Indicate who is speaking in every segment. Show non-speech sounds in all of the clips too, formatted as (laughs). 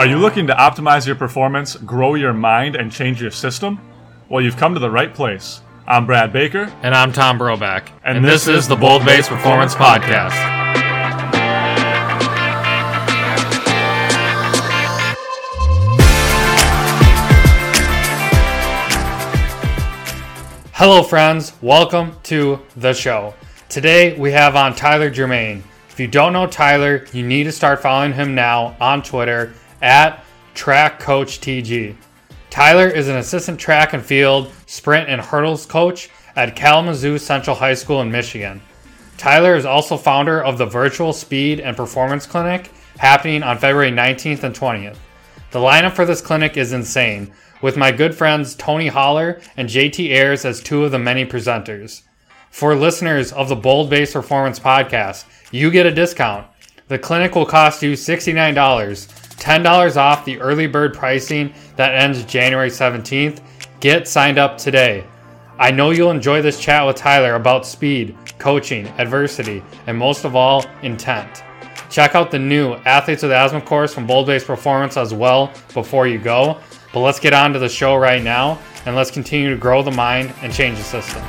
Speaker 1: Are you looking to optimize your performance, grow your mind, and change your system? Well, you've come to the right place. I'm Brad Baker.
Speaker 2: And I'm Tom Broback.
Speaker 1: And
Speaker 2: And,
Speaker 1: this
Speaker 2: this,
Speaker 1: is
Speaker 2: is the Bold Base Performance Podcast. Hello, friends. Welcome to the show. Today we have on Tyler Germain. If you don't know Tyler, you need to start following him now on Twitter at Track Coach TG. Tyler is an assistant track and field, sprint, and hurdles coach at Kalamazoo Central High School in Michigan. Tyler is also founder of the Virtual Speed and Performance Clinic happening on February 19th and 20th. The lineup for this clinic is insane, with my good friends Tony Holler and JT Ayers as two of the many presenters. For listeners of the Bold Base Performance Podcast, you get a discount. The clinic will cost you $69, $10 off the early bird pricing that ends January 17th. Get signed up today. I know you'll enjoy this chat with Tyler about speed, coaching, adversity, and most of all, intent. Check out the new Athletes with Asthma course from Bold Base Performance as well before you go. But let's get on to the show right now and let's continue to grow the mind and change the system.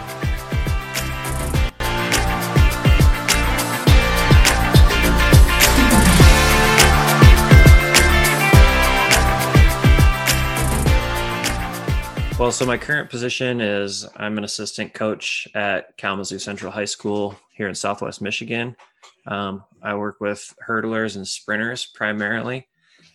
Speaker 3: Well, so my current position is I'm an assistant coach at Kalamazoo Central High School here in Southwest Michigan. Um, I work with hurdlers and sprinters primarily,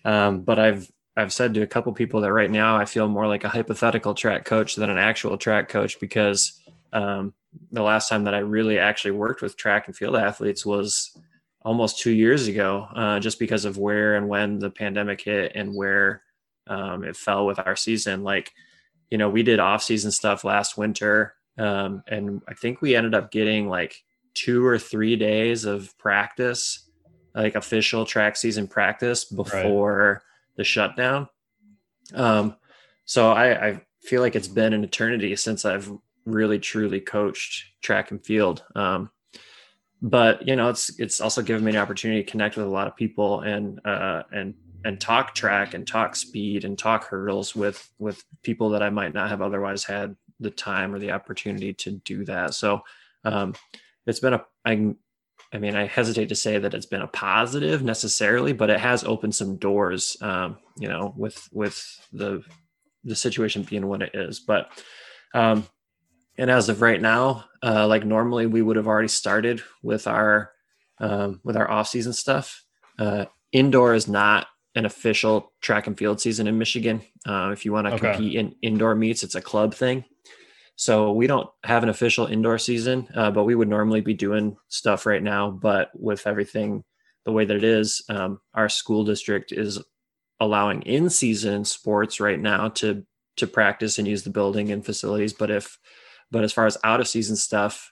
Speaker 3: um, but I've I've said to a couple people that right now I feel more like a hypothetical track coach than an actual track coach because um, the last time that I really actually worked with track and field athletes was almost two years ago, uh, just because of where and when the pandemic hit and where um, it fell with our season. Like you know, we did off season stuff last winter. Um, and I think we ended up getting like two or three days of practice, like official track season practice before the shutdown. Um, so I, I feel like it's been an eternity since I've really truly coached track and field. Um, but you know, it's it's also given me an opportunity to connect with a lot of people and uh, and and talk track and talk speed and talk hurdles with with people that I might not have otherwise had the time or the opportunity to do that. So um, it's been a I I mean I hesitate to say that it's been a positive necessarily, but it has opened some doors. Um, you know, with with the the situation being what it is, but. Um, and as of right now, uh, like normally we would have already started with our um, with our off season stuff. Uh, indoor is not an official track and field season in Michigan. Uh, if you want to
Speaker 2: Okay.
Speaker 3: compete in indoor meets, it's a club thing. So we don't have an official indoor season, uh, but we would normally be doing stuff right now. But with everything the way that it is, um, our school district is allowing in season sports right now to to practice and use the building and facilities. But if but as far as out of season stuff,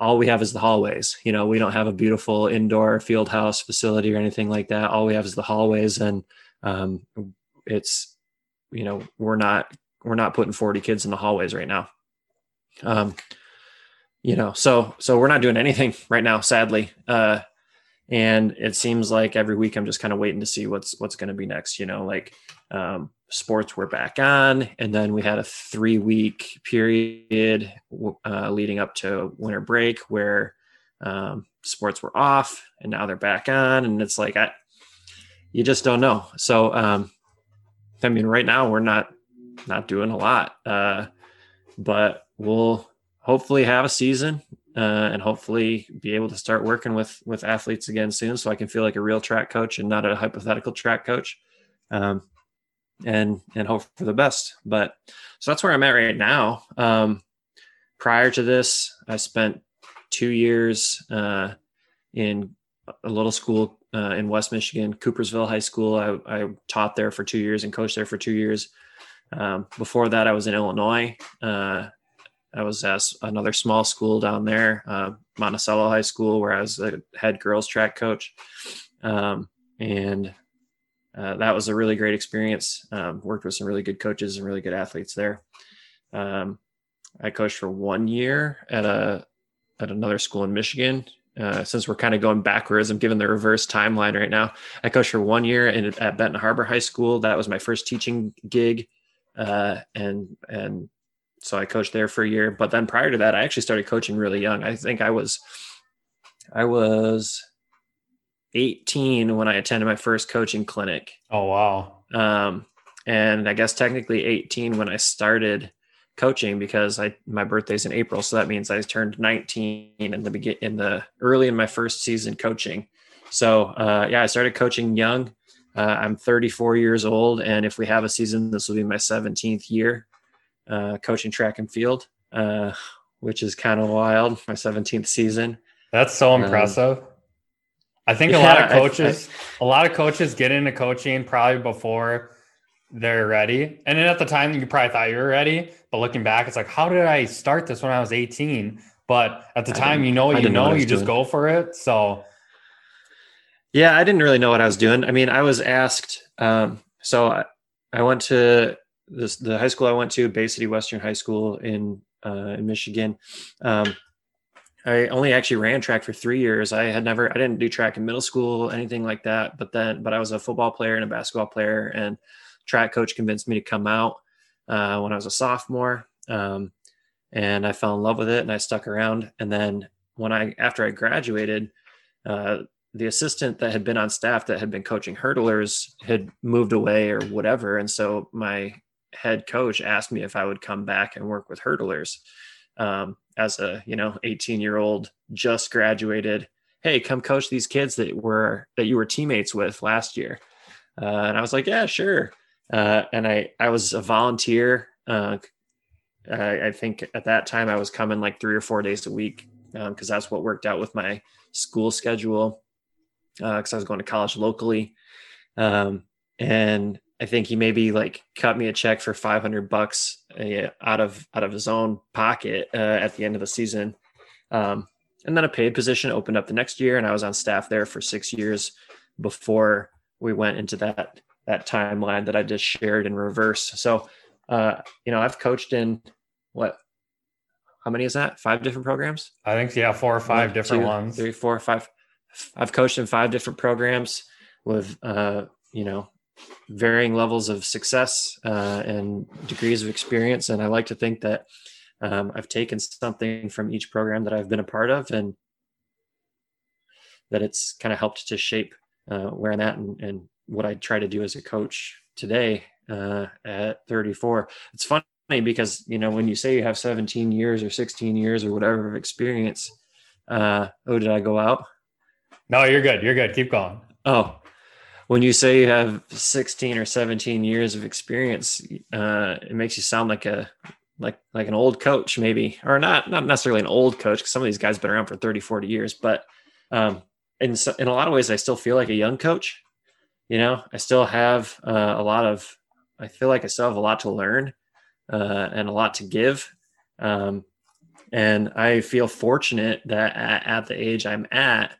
Speaker 3: all we have is the hallways. You know, we don't have a beautiful indoor field house facility or anything like that. All we have is the hallways, and um, it's you know we're not we're not putting 40 kids in the hallways right now. Um, you know, so so we're not doing anything right now, sadly. Uh, and it seems like every week I'm just kind of waiting to see what's what's going to be next. You know, like um, sports were back on, and then we had a three week period uh, leading up to winter break where um, sports were off, and now they're back on, and it's like I, you just don't know. So, um, I mean, right now we're not not doing a lot, uh, but we'll hopefully have a season uh, and hopefully be able to start working with with athletes again soon, so I can feel like a real track coach and not a hypothetical track coach. Um, and and hope for the best. But so that's where I'm at right now. Um, prior to this, I spent two years uh, in a little school uh, in West Michigan, Coopersville High School. I, I taught there for two years and coached there for two years. Um, before that, I was in Illinois. Uh, I was at another small school down there, uh, Monticello High School, where I was a head girls track coach. Um, and uh, that was a really great experience. Um, worked with some really good coaches and really good athletes there. Um, I coached for one year at a at another school in Michigan uh, since we're kind of going backwards, I'm giving the reverse timeline right now. I coached for one year in, at Benton Harbor High School. That was my first teaching gig, uh, and and so I coached there for a year. But then prior to that, I actually started coaching really young. I think I was I was 18 when I attended my first coaching clinic.
Speaker 2: Oh wow!
Speaker 3: Um, and I guess technically 18 when I started coaching because I my birthday's in April, so that means I turned 19 in the begin in the early in my first season coaching. So uh, yeah, I started coaching young. Uh, I'm 34 years old, and if we have a season, this will be my 17th year uh, coaching track and field, uh, which is kind of wild. My 17th season.
Speaker 2: That's so um, impressive. Um, I think yeah, a lot of coaches, I, I, a lot of coaches get into coaching probably before they're ready. And then at the time, you probably thought you were ready, but looking back, it's like, how did I start this when I was 18? But at the time, you know, you know, know you just go for it. So,
Speaker 3: yeah, I didn't really know what I was doing. I mean, I was asked. Um, so I, I went to this the high school I went to, Bay City Western High School in uh, in Michigan. Um, I only actually ran track for three years. I had never, I didn't do track in middle school, anything like that. But then, but I was a football player and a basketball player, and track coach convinced me to come out uh, when I was a sophomore. Um, and I fell in love with it and I stuck around. And then when I, after I graduated, uh, the assistant that had been on staff that had been coaching hurdlers had moved away or whatever. And so my head coach asked me if I would come back and work with hurdlers um, as a, you know, 18 year old just graduated. Hey, come coach these kids that were, that you were teammates with last year. Uh, and I was like, yeah, sure. Uh, and I I was a volunteer. Uh, I, I, think at that time I was coming like three or four days a week because um, that's what worked out with my school schedule because uh, I was going to college locally. Um, and I think he maybe like cut me a check for 500 bucks uh, out of out of his own pocket uh, at the end of the season. Um, and then a paid position opened up the next year, and I was on staff there for six years before we went into that that timeline that I just shared in reverse. So, uh, you know, I've coached in what? How many is that? Five different programs?
Speaker 2: I think yeah, four or five One, different two, ones.
Speaker 3: Three, four, five. I've coached in five different programs with, uh, you know, varying levels of success uh, and degrees of experience. And I like to think that um, I've taken something from each program that I've been a part of, and that it's kind of helped to shape uh, where I'm at and, and what I try to do as a coach today uh, at 34. It's funny because you know when you say you have 17 years or 16 years or whatever of experience. Uh, oh, did I go out?
Speaker 2: No, you're good. You're good. Keep going.
Speaker 3: Oh, when you say you have 16 or 17 years of experience, uh, it makes you sound like a like like an old coach, maybe, or not not necessarily an old coach because some of these guys have been around for 30, 40 years, but um, in so, in a lot of ways, I still feel like a young coach you know, I still have uh, a lot of, I feel like I still have a lot to learn uh, and a lot to give. Um, and I feel fortunate that at, at, the age I'm at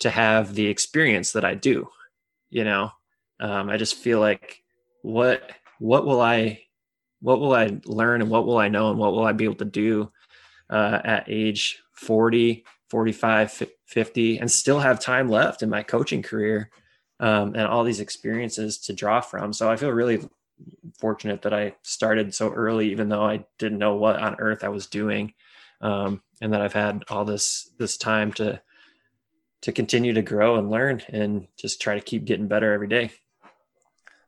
Speaker 3: to have the experience that I do, you know, um, I just feel like what, what will I, what will I learn and what will I know and what will I be able to do uh, at age 40, 45, 50 and still have time left in my coaching career um, and all these experiences to draw from. So I feel really fortunate that I started so early, even though I didn't know what on earth I was doing, um, and that I've had all this this time to to continue to grow and learn and just try to keep getting better every day.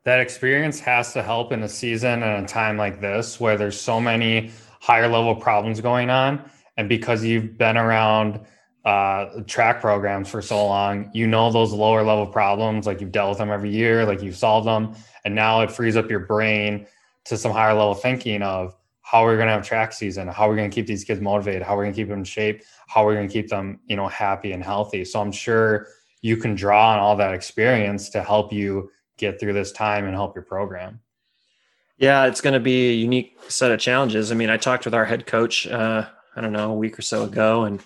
Speaker 2: That experience has to help in a season and a time like this where there's so many higher level problems going on. And because you've been around uh, track programs for so long, you know those lower level problems, like you've dealt with them every year, like you've solved them, and now it frees up your brain to some higher level thinking of how we're going to have track season, how we're going to keep these kids motivated, how we're going to keep them in shape, how we're going to keep them, you know, happy and healthy. So I'm sure you can draw on all that experience to help you get through this time and help your program.
Speaker 3: Yeah, it's going to be a unique set of challenges. I mean, I talked with our head coach, uh, I don't know, a week or so ago, and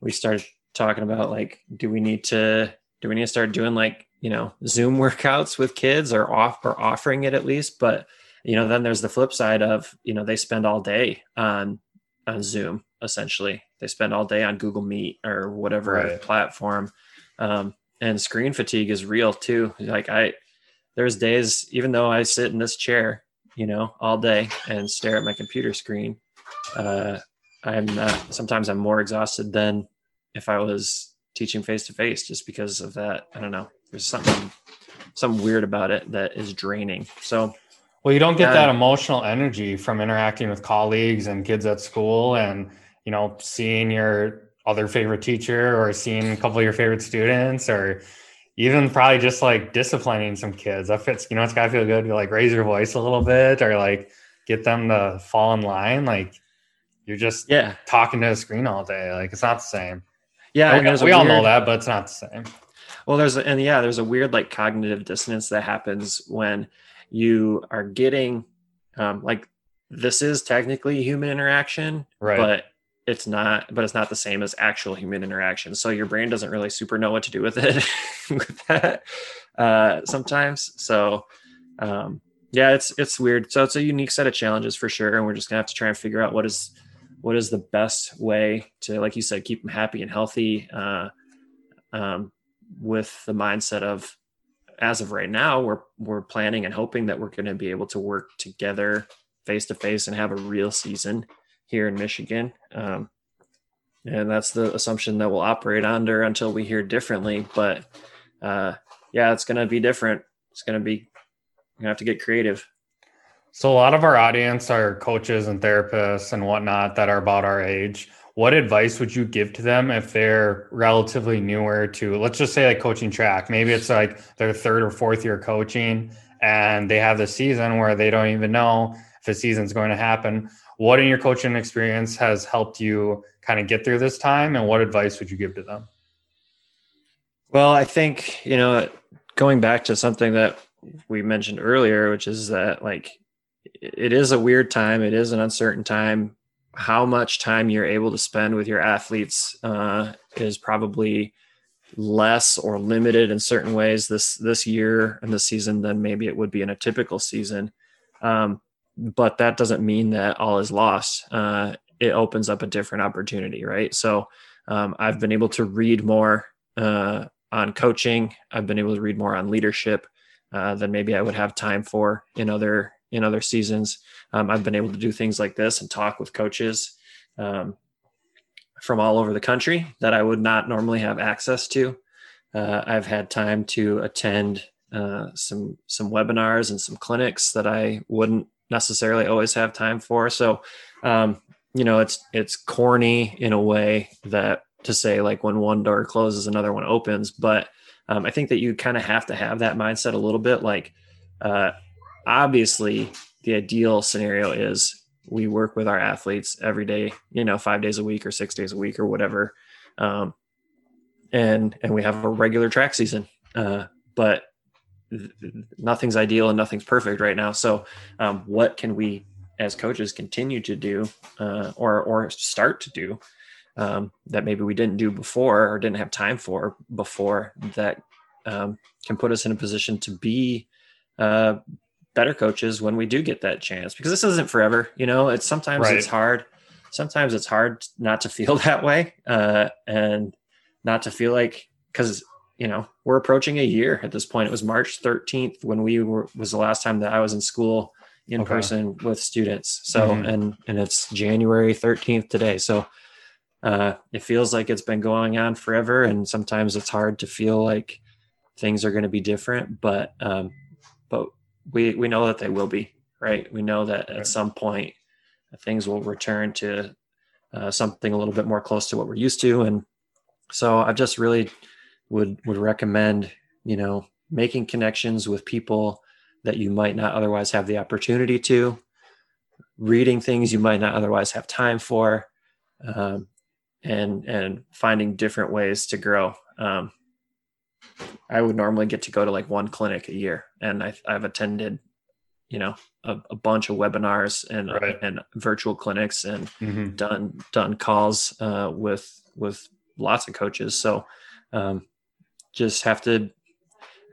Speaker 3: we started talking about like, do we need to do we need to start doing like you know Zoom (laughs) workouts with kids or off or offering it at least? But you know, then there's the flip side of you know they spend all day on on Zoom. Essentially, they spend all day on Google Meet or whatever
Speaker 2: Right.
Speaker 3: platform. Um, and screen fatigue is real too. Like I, there's days, even though I sit in this chair, you know, all day and stare at my computer screen, uh, I'm not, sometimes I'm more exhausted than if I was teaching face to face just because of that. I don't know. There's something, something weird about it that is draining. So
Speaker 2: Well, you don't get
Speaker 3: Yeah.
Speaker 2: that emotional energy from interacting with colleagues and kids at school and, you know, seeing your other favorite teacher or seeing a couple of your favorite students or even probably just like disciplining some kids. If it's, you know, it's gotta feel good to like raise your voice a little bit or like get them to fall in line. Like you're just
Speaker 3: yeah,
Speaker 2: talking to a screen all day. Like it's not the same.
Speaker 3: yeah. and
Speaker 2: we all know that, but it's not the same.
Speaker 3: Well, there's a, and yeah, there's a weird like cognitive dissonance that happens when you are getting um, like this is technically human interaction,
Speaker 2: Right.
Speaker 3: but it's not. But it's not the same as actual human interaction. So your brain doesn't really super know what to do with it (laughs) with that uh, sometimes. So um, yeah, it's it's weird. So it's a unique set of challenges for sure, and we're just gonna have to try and figure out what is what is the best way to, like you said, keep them happy and healthy. Uh, um, with the mindset of as of right now we're we're planning and hoping that we're going to be able to work together face to face and have a real season here in Michigan. Um, and that's the assumption that we'll operate under until we hear differently but uh, yeah it's going to be different. It's going to be going to have to get creative.
Speaker 2: So a lot of our audience are coaches and therapists and whatnot that are about our age. What advice would you give to them if they're relatively newer to, let's just say like coaching track? Maybe it's like their third or fourth year coaching and they have the season where they don't even know if a season's going to happen. What in your coaching experience has helped you kind of get through this time and what advice would you give to them?
Speaker 3: Well, I think, you know, going back to something that we mentioned earlier, which is that like it is a weird time, it is an uncertain time. How much time you're able to spend with your athletes uh, is probably less or limited in certain ways this this year and this season than maybe it would be in a typical season. Um, but that doesn't mean that all is lost. Uh, it opens up a different opportunity, right? So um, I've been able to read more uh, on coaching. I've been able to read more on leadership uh, than maybe I would have time for in other in other seasons. Um, I've been able to do things like this and talk with coaches um, from all over the country that I would not normally have access to. Uh, I've had time to attend uh, some some webinars and some clinics that I wouldn't necessarily always have time for. So, um, you know, it's it's corny in a way that to say like when one door closes, another one opens. But um, I think that you kind of have to have that mindset a little bit. Like, uh, obviously, the ideal scenario is we work with our athletes every day, you know, five days a week or six days a week or whatever, um, and and we have a regular track season. Uh, but th- nothing's ideal and nothing's perfect right now. So, um, what can we as coaches continue to do, uh, or or start to do? um, that maybe we didn't do before or didn't have time for before that um, can put us in a position to be uh, better coaches when we do get that chance because this isn't forever you know it's sometimes
Speaker 2: Right.
Speaker 3: it's hard sometimes it's hard not to feel (laughs) that way uh, and not to feel like because you know we're approaching a year at this point it was march 13th when we were was the last time that i was in school in
Speaker 2: Okay.
Speaker 3: person with students so
Speaker 2: Mhm.
Speaker 3: and and it's january 13th today so uh, it feels like it's been going on forever and sometimes it's hard to feel like things are going to be different but um, but we we know that they will be right? We know that at some point things will return to uh, something a little bit more close to what we're used to. And so i just really would would recommend you know making connections with people that you might not otherwise have the opportunity to reading things you might not otherwise have time for um, and and finding different ways to grow. Um, i would normally get to go to like one clinic a year and I, i've attended you know a, a bunch of webinars and
Speaker 2: Right.
Speaker 3: and virtual clinics and
Speaker 2: Mhm.
Speaker 3: done done calls uh, with with lots of coaches. So um, just have to.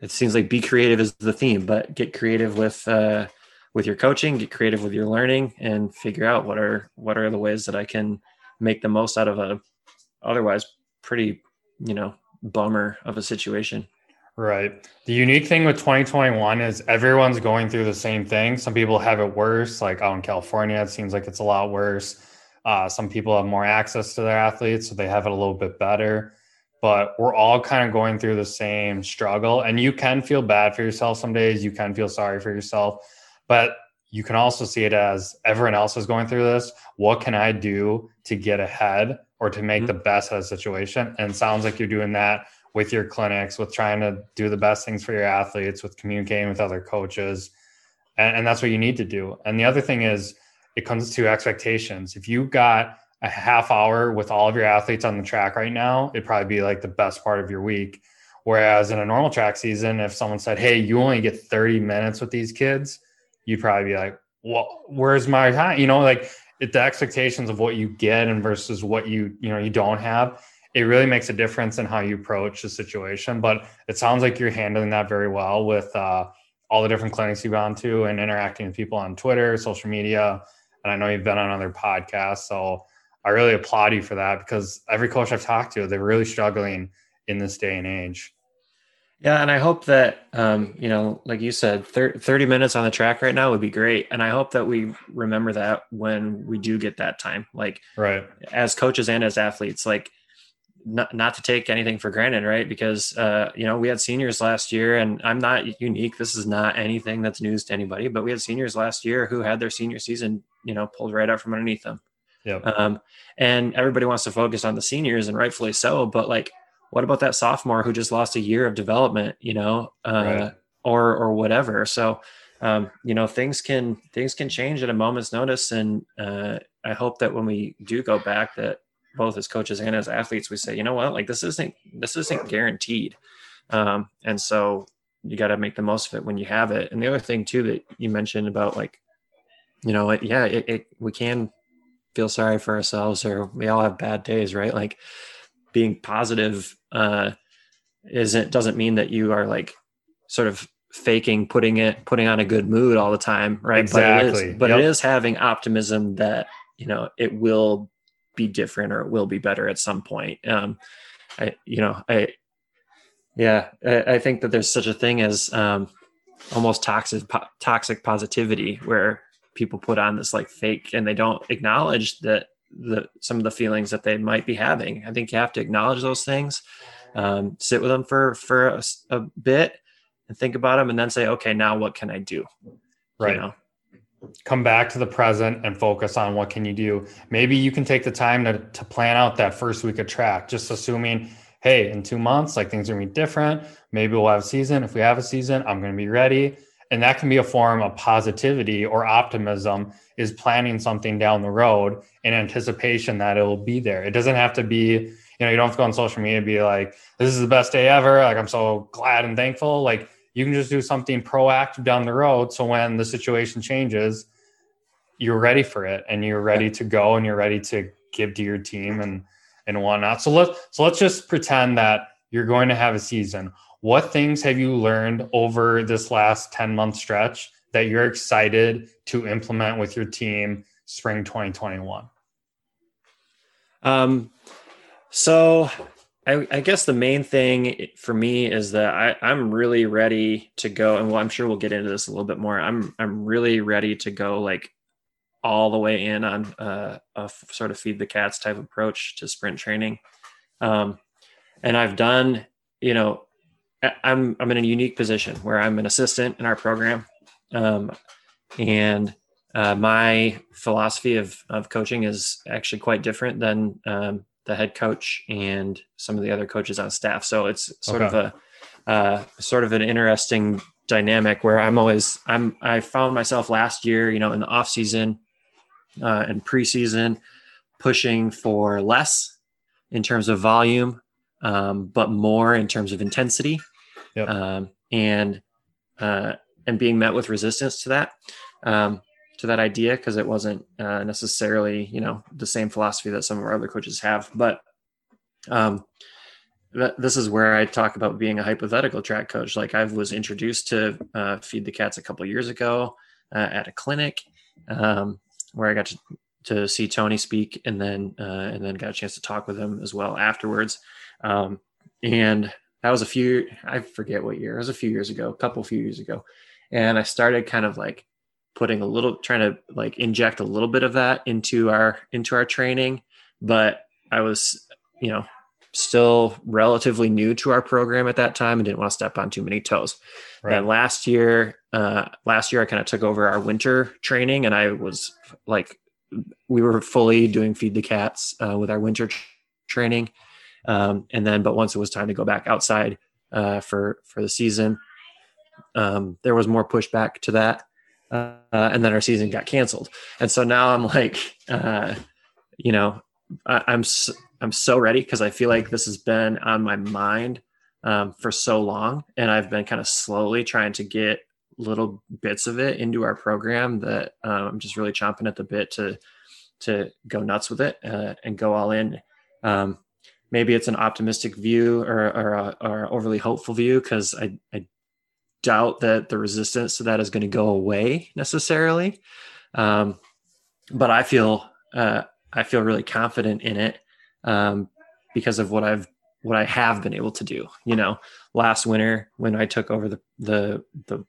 Speaker 3: It seems like be creative is the theme, but get creative with uh, with your coaching, get creative with your learning, and figure out what are what are the ways that I can make the most out of a otherwise pretty you know bummer of a situation.
Speaker 2: Right. The unique thing with 2021 is everyone's going through the same thing. Some people have it worse, like out in California, it seems like it's a lot worse. Uh, some people have more access to their athletes, so they have it a little bit better. But we're all kind of going through the same struggle. And you can feel bad for yourself some days. You can feel sorry for yourself. But you can also see it as everyone else is going through this. What can I do to get ahead or to make mm-hmm. the best of the situation? And sounds like you're doing that with your clinics, with trying to do the best things for your athletes, with communicating with other coaches. And, and that's what you need to do. And the other thing is, it comes to expectations. If you got a half hour with all of your athletes on the track right now, it'd probably be like the best part of your week. Whereas in a normal track season, if someone said, Hey, you only get 30 minutes with these kids, you'd probably be like, Well, where's my time? You know, like the expectations of what you get and versus what you, you know, you don't have it really makes a difference in how you approach the situation. But it sounds like you're handling that very well with uh, all the different clinics you've gone to and interacting with people on Twitter, social media. And I know you've been on other podcasts. So I really applaud you for that because every coach I've talked to, they're really struggling in this day and age.
Speaker 3: Yeah, and I hope that um, you know, like you said, 30 minutes on the track right now would be great, and I hope that we remember that when we do get that time. Like,
Speaker 2: right,
Speaker 3: as coaches and as athletes, like not, not to take anything for granted, right? Because, uh, you know, we had seniors last year and I'm not unique. This is not anything that's news to anybody, but we had seniors last year who had their senior season, you know, pulled right out from underneath them.
Speaker 2: Yeah.
Speaker 3: Um, and everybody wants to focus on the seniors and rightfully so, but like, what about that sophomore who just lost a year of development, you know, uh, right. or, or whatever. So, um, you know, things can, things can change at a moment's notice. And, uh, I hope that when we do go back that both as coaches and as athletes, we say, you know what, like this isn't this isn't guaranteed, um, and so you got to make the most of it when you have it. And the other thing too that you mentioned about like, you know, it, yeah, it, it we can feel sorry for ourselves, or we all have bad days, right? Like being positive uh, isn't doesn't mean that you are like sort of faking putting it putting on a good mood all the time right
Speaker 2: exactly
Speaker 3: but, it is, but yep. it is having optimism that you know it will be different or it will be better at some point. Um, I, you know, I, yeah, I, I think that there's such a thing as um, almost toxic, po- toxic positivity where people put on this like fake and they don't acknowledge that the some of the feelings that they might be having. I think you have to acknowledge those things, um, sit with them for for a, a, bit, and think about them, and then say, okay, now what can I do?
Speaker 2: Right. You know? come back to the present and focus on what can you do maybe you can take the time to, to plan out that first week of track just assuming hey in two months like things are gonna be different maybe we'll have a season if we have a season i'm gonna be ready and that can be a form of positivity or optimism is planning something down the road in anticipation that it will be there it doesn't have to be you know you don't have to go on social media and be like this is the best day ever like i'm so glad and thankful like you can just do something proactive down the road. So when the situation changes, you're ready for it and you're ready to go and you're ready to give to your team and and whatnot. So let's, so let's just pretend that you're going to have a season. What things have you learned over this last 10 month stretch that you're excited to implement with your team spring 2021? Um,
Speaker 3: so I, I, guess the main thing for me is that I, I'm really ready to go, and well, I'm sure we'll get into this a little bit more. I'm I'm really ready to go like all the way in on uh, a sort of feed the cats type approach to sprint training, um, and I've done you know I'm I'm in a unique position where I'm an assistant in our program, um, and uh, my philosophy of of coaching is actually quite different than um, the head coach and some of the other coaches on staff. So it's sort okay. of a uh, sort of an interesting dynamic where I'm always I'm I found myself last year, you know, in the off season uh, and preseason, pushing for less in terms of volume, um, but more in terms of intensity,
Speaker 2: yep. um,
Speaker 3: and uh, and being met with resistance to that. Um, to that idea because it wasn't uh, necessarily you know the same philosophy that some of our other coaches have but um th- this is where i talk about being a hypothetical track coach like i was introduced to uh, feed the cats a couple years ago uh, at a clinic um, where I got to, to see Tony speak, and then uh, and then got a chance to talk with him as well afterwards. Um, and that was a few I forget what year. It was a few years ago, a couple few years ago, and I started kind of like putting a little trying to like inject a little bit of that into our into our training. But i was you know still relatively new to our program at that time and didn't want to step on too many toes. Right. and last year uh last year i kind of took over our winter training and i was like we were fully doing feed the cats uh, with our winter tr- training. Um, and then but once it was time to go back outside uh, for for the season um, there was more pushback to that uh, and then our season got canceled. And so now I'm like, uh, you know, I, I'm so, I'm so ready because I feel like this has been on my mind um, for so long, and I've been kind of slowly trying to get little bits of it into our program that um, I'm just really chomping at the bit to to go nuts with it uh, and go all in. Um, maybe it's an optimistic view or, or, or overly hopeful view because I, I doubt that the resistance to that is going to go away necessarily. Um, but I feel uh, I feel really confident in it um, because of what I've what I have been able to do. You know, last winter when I took over the the the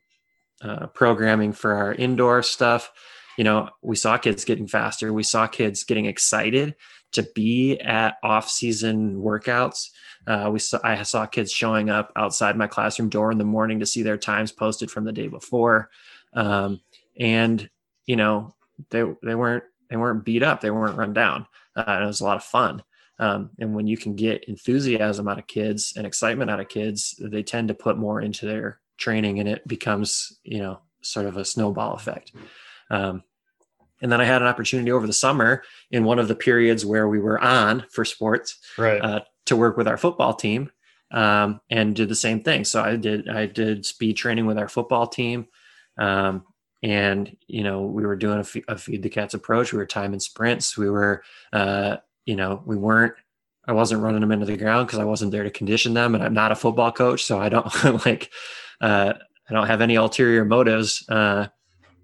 Speaker 3: uh, programming for our indoor stuff, you know, we saw kids getting faster. We saw kids getting excited to be at off-season workouts. Uh, we saw I saw kids showing up outside my classroom door in the morning to see their times posted from the day before, um, and you know they they weren't they weren't beat up, they weren't run down. Uh, it was a lot of fun. Um, and when you can get enthusiasm out of kids and excitement out of kids, they tend to put more into their training, and it becomes you know sort of a snowball effect. Um, and then I had an opportunity over the summer in one of the periods where we were on for sports
Speaker 2: right.
Speaker 3: uh, to work with our football team um, and did the same thing. So I did I did speed training with our football team, um, and you know we were doing a, f- a feed the cats approach. We were timing sprints. We were uh, you know we weren't. I wasn't running them into the ground because I wasn't there to condition them, and I'm not a football coach, so I don't (laughs) like uh, I don't have any ulterior motives. Uh,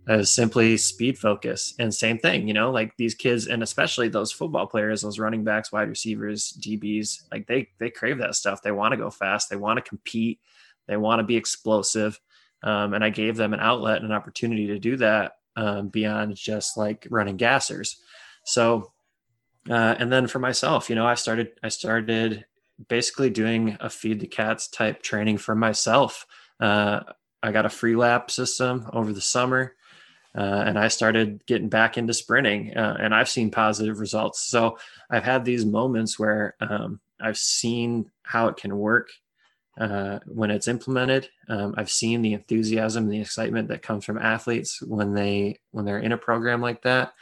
Speaker 3: as simply speed focus. And same thing you know like these kids and especially those football players those running backs wide receivers dbs like they they crave that stuff. They want to go fast. They want to compete. They want to be explosive. Um, and i gave them an outlet and an opportunity to do that um, beyond just like running gassers. So uh, and then for myself you know i started i started basically doing a feed the cats type training for myself. Uh, i got a Freelap system over the summer uh, and I started getting back into sprinting, uh, and I've seen positive results. So I've had these moments where um, I've seen how it can work uh, when it's implemented. Um, I've seen the enthusiasm and the excitement that comes from athletes when they when they're in a program like that.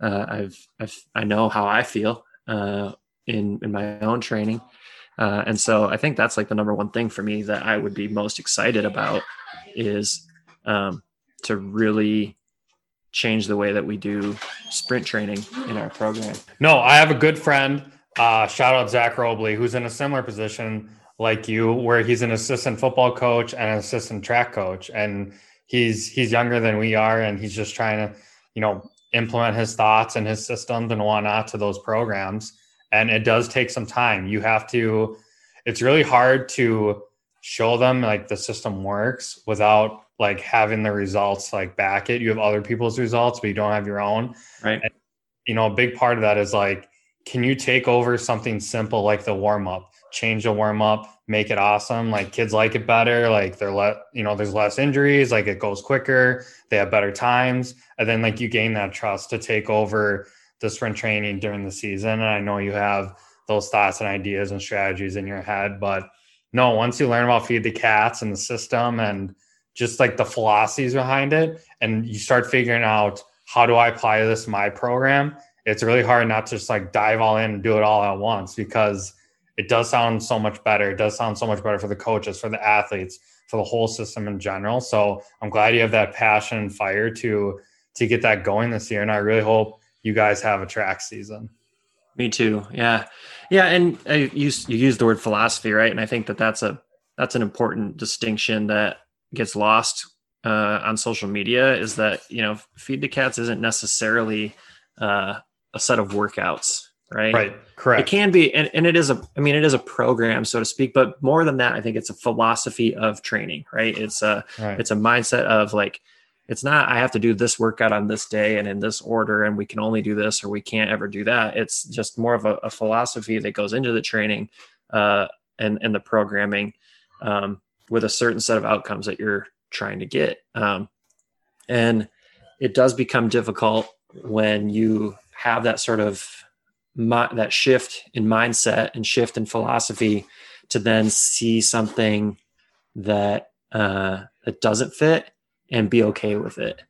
Speaker 3: Uh, I've, I've I know how I feel uh, in in my own training. Uh, and so I think that's like the number one thing for me that I would be most excited about is um, to really change the way that we do sprint training in our program.
Speaker 2: No, I have a good friend. Uh, shout out Zach Robley, who's in a similar position like you, where he's an assistant football coach and an assistant track coach, and he's he's younger than we are, and he's just trying to, you know, implement his thoughts and his systems and whatnot to those programs. And it does take some time. You have to. It's really hard to show them like the system works without like having the results like back it. You have other people's results, but you don't have your own.
Speaker 3: Right. And,
Speaker 2: you know, a big part of that is like, can you take over something simple like the warm up, change the warm up, make it awesome? Like kids like it better. Like they're let, you know, there's less injuries, like it goes quicker, they have better times. And then like you gain that trust to take over the sprint training during the season. And I know you have those thoughts and ideas and strategies in your head, but no, once you learn about feed the cats and the system and just like the philosophies behind it and you start figuring out how do I apply this to my program, it's really hard not to just like dive all in and do it all at once because it does sound so much better. It does sound so much better for the coaches, for the athletes, for the whole system in general. So I'm glad you have that passion and fire to to get that going this year. And I really hope you guys have a track season.
Speaker 3: Me too. Yeah, yeah. And I use you use the word philosophy, right? And I think that that's a that's an important distinction that gets lost uh, on social media is that you know feed the cats isn't necessarily uh, a set of workouts right?
Speaker 2: Right. Correct.
Speaker 3: It can be and, and it is a i mean it is a program so to speak but more than that i think it's a philosophy of training right? It's a
Speaker 2: right.
Speaker 3: it's a mindset of like it's not i have to do this workout on this day and in this order and we can only do this or we can't ever do that. It's just more of a, a philosophy that goes into the training uh, and and the programming. Um, with a certain set of outcomes that you're trying to get um, and it does become difficult when you have that sort of that shift in mindset and shift in philosophy to then see something that uh, that doesn't fit and be okay with it.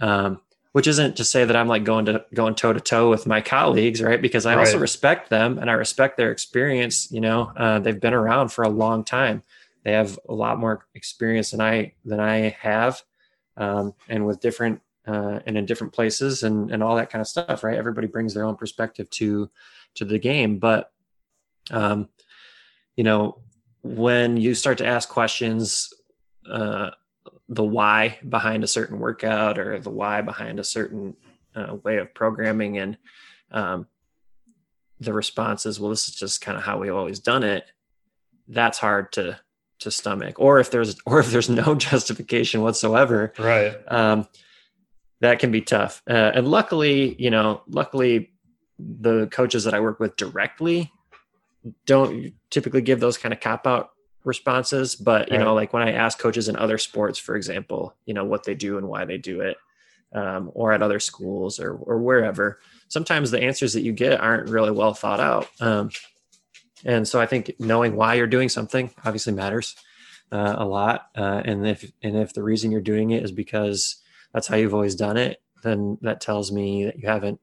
Speaker 3: Um, which isn't to say that I'm like going to going toe to toe with my colleagues, right? Because I right. also respect them and I respect their experience. You know, uh, they've been around for a long time. They have a lot more experience than I than I have, um, and with different uh, and in different places and and all that kind of stuff, right? Everybody brings their own perspective to to the game, but um, you know, when you start to ask questions, uh, the why behind a certain workout or the why behind a certain uh, way of programming, and um, the response is, well, this is just kind of how we've always done it. That's hard to to stomach, or if there's or if there's (laughs) no justification whatsoever,
Speaker 2: right?
Speaker 3: Um, that can be tough. Uh, and luckily, you know, luckily the coaches that I work with directly don't typically give those kind of cop out responses. But, you right. know, like when I ask coaches in other sports, for example, you know, what they do and why they do it, um, or at other schools or, or wherever, sometimes the answers that you get aren't really well thought out. Um, and so I think knowing why you're doing something obviously matters uh, a lot. Uh, and if, and if the reason you're doing it is because that's how you've always done it, then that tells me that you haven't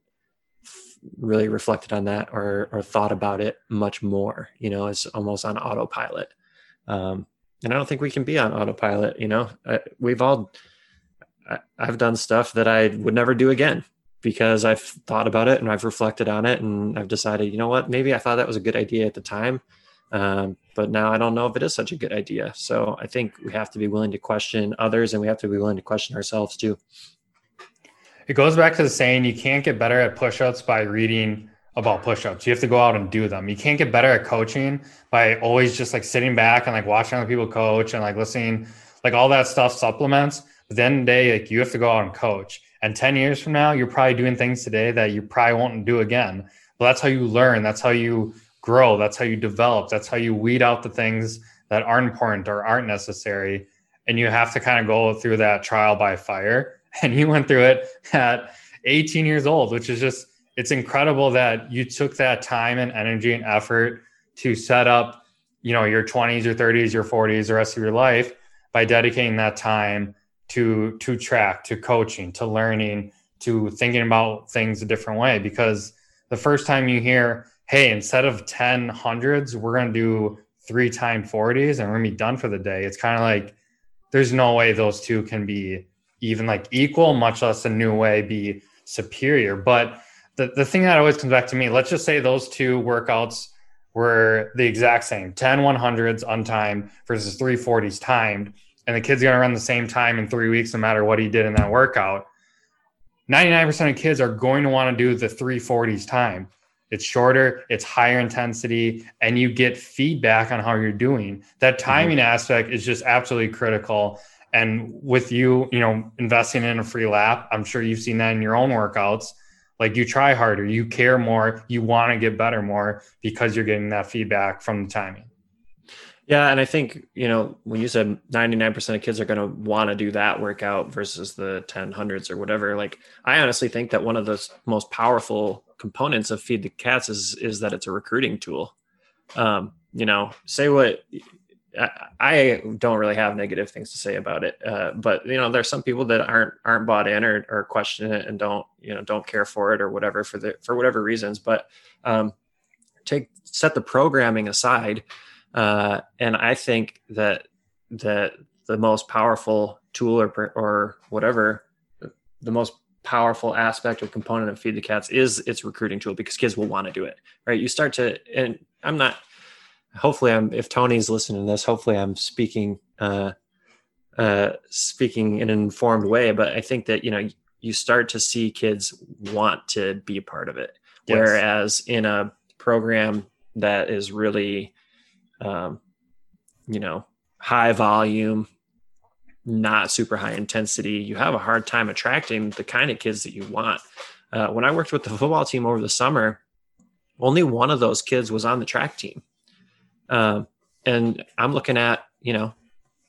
Speaker 3: really reflected on that or or thought about it much more. You know, it's almost on autopilot. Um, and I don't think we can be on autopilot. You know, I, we've all I, I've done stuff that I would never do again because I've thought about it and I've reflected on it and I've decided, you know what, maybe I thought that was a good idea at the time. Um, but now I don't know if it is such a good idea. So I think we have to be willing to question others and we have to be willing to question ourselves too.
Speaker 2: It goes back to the saying you can't get better at push-ups by reading about push-ups. You have to go out and do them. You can't get better at coaching by always just like sitting back and like watching other people coach and like listening, like all that stuff supplements. But then the day, like you have to go out and coach. And 10 years from now, you're probably doing things today that you probably won't do again. But that's how you learn. That's how you grow. That's how you develop. That's how you weed out the things that aren't important or aren't necessary. And you have to kind of go through that trial by fire (laughs) and you went through it at 18 years old, which is just it's incredible that you took that time and energy and effort to set up, you know, your 20s, your 30s, your 40s, the rest of your life by dedicating that time to to track, to coaching, to learning, to thinking about things a different way. Because the first time you hear, hey, instead of 10 hundreds, we're gonna do three time 40s and we're gonna be done for the day, it's kind of like there's no way those two can be even like equal, much less a new way be superior. But the, the thing that always comes back to me, let's just say those two workouts were the exact same 10 100s untimed versus 340s timed. And the kid's going to run the same time in three weeks, no matter what he did in that workout. 99% of kids are going to want to do the 340s time. It's shorter, it's higher intensity, and you get feedback on how you're doing. That mm-hmm. timing mm-hmm. aspect is just absolutely critical. And with you, you know, investing in a Freelap, I'm sure you've seen that in your own workouts. Like you try harder, you care more, you want to get better more because you're getting that feedback from the timing.
Speaker 3: Yeah, and I think you know when you said 99% of kids are going to want to do that workout versus the 10 hundreds or whatever. Like I honestly think that one of the most powerful components of Feed the Cats is is that it's a recruiting tool. Um, you know, say what I don't really have negative things to say about it, uh, but you know, there's some people that aren't aren't bought in or, or question it and don't you know don't care for it or whatever for the for whatever reasons. But um, take set the programming aside, uh, and I think that that the most powerful tool or or whatever the most powerful aspect or component of feed the cats is its recruiting tool because kids will want to do it right you start to and i'm not hopefully I'm if Tony's listening to this, hopefully I'm speaking uh, uh, speaking in an informed way, but I think that you know you start to see kids want to be a part of it, yes. whereas in a program that is really, um, you know, high volume, not super high intensity, you have a hard time attracting the kind of kids that you want. Uh, when I worked with the football team over the summer, only one of those kids was on the track team. Uh, and I'm looking at, you know,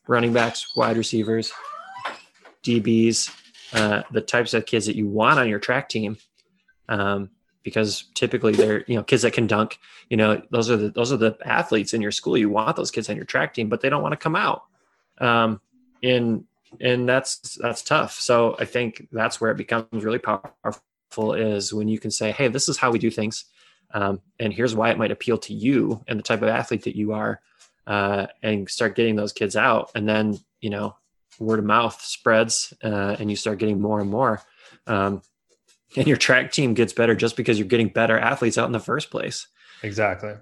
Speaker 3: running backs, wide receivers, DBs, uh, the types of kids that you want on your track team. Um, because typically they're, you know, kids that can dunk, you know, those are the, those are the athletes in your school. You want those kids on your track team, but they don't want to come out. Um, and, and that's, that's tough. So I think that's where it becomes really powerful is when you can say, Hey, this is how we do things. Um, and here's why it might appeal to you and the type of athlete that you are uh, and start getting those kids out and then you know word of mouth spreads uh, and you start getting more and more um, and your track team gets better just because you're getting better athletes out in the first place
Speaker 2: exactly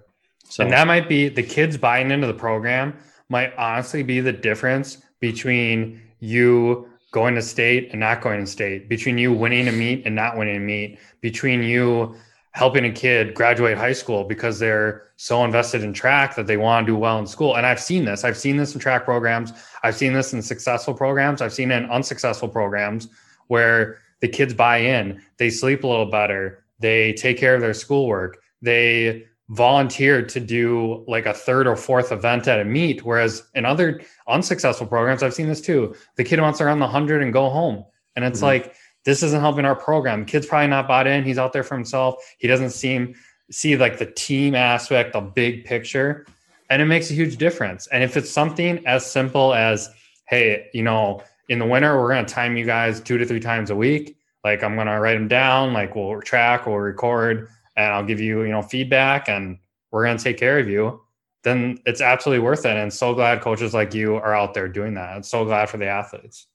Speaker 2: so and that might be the kids buying into the program might honestly be the difference between you going to state and not going to state between you winning a meet and not winning a meet between you helping a kid graduate high school because they're so invested in track that they want to do well in school. And I've seen this. I've seen this in track programs. I've seen this in successful programs. I've seen it in unsuccessful programs where the kids buy in, they sleep a little better, they take care of their schoolwork, they volunteer to do like a third or fourth event at a meet. Whereas in other unsuccessful programs, I've seen this too. The kid wants to run the hundred and go home. And it's mm-hmm. like, this isn't helping our program. Kid's probably not bought in. He's out there for himself. He doesn't seem see like the team aspect, the big picture, and it makes a huge difference. And if it's something as simple as, hey, you know, in the winter we're gonna time you guys two to three times a week. Like I'm gonna write them down. Like we'll track, we'll record, and I'll give you you know feedback, and we're gonna take care of you. Then it's absolutely worth it. And so glad coaches like you are out there doing that. I'm so glad for the athletes.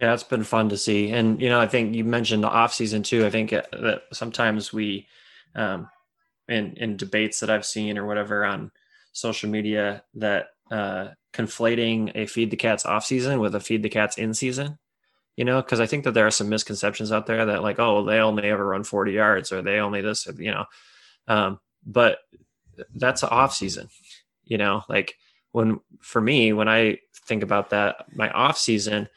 Speaker 3: Yeah, it's been fun to see. And, you know, I think you mentioned the off season too. I think that sometimes we, um, in, in debates that I've seen or whatever on social media that, uh, conflating a feed the cats off season with a feed the cats in season, you know, cause I think that there are some misconceptions out there that like, oh, they only ever run 40 yards or they only this, you know, um, but that's off season, you know, like when, for me, when I think about that, my off season,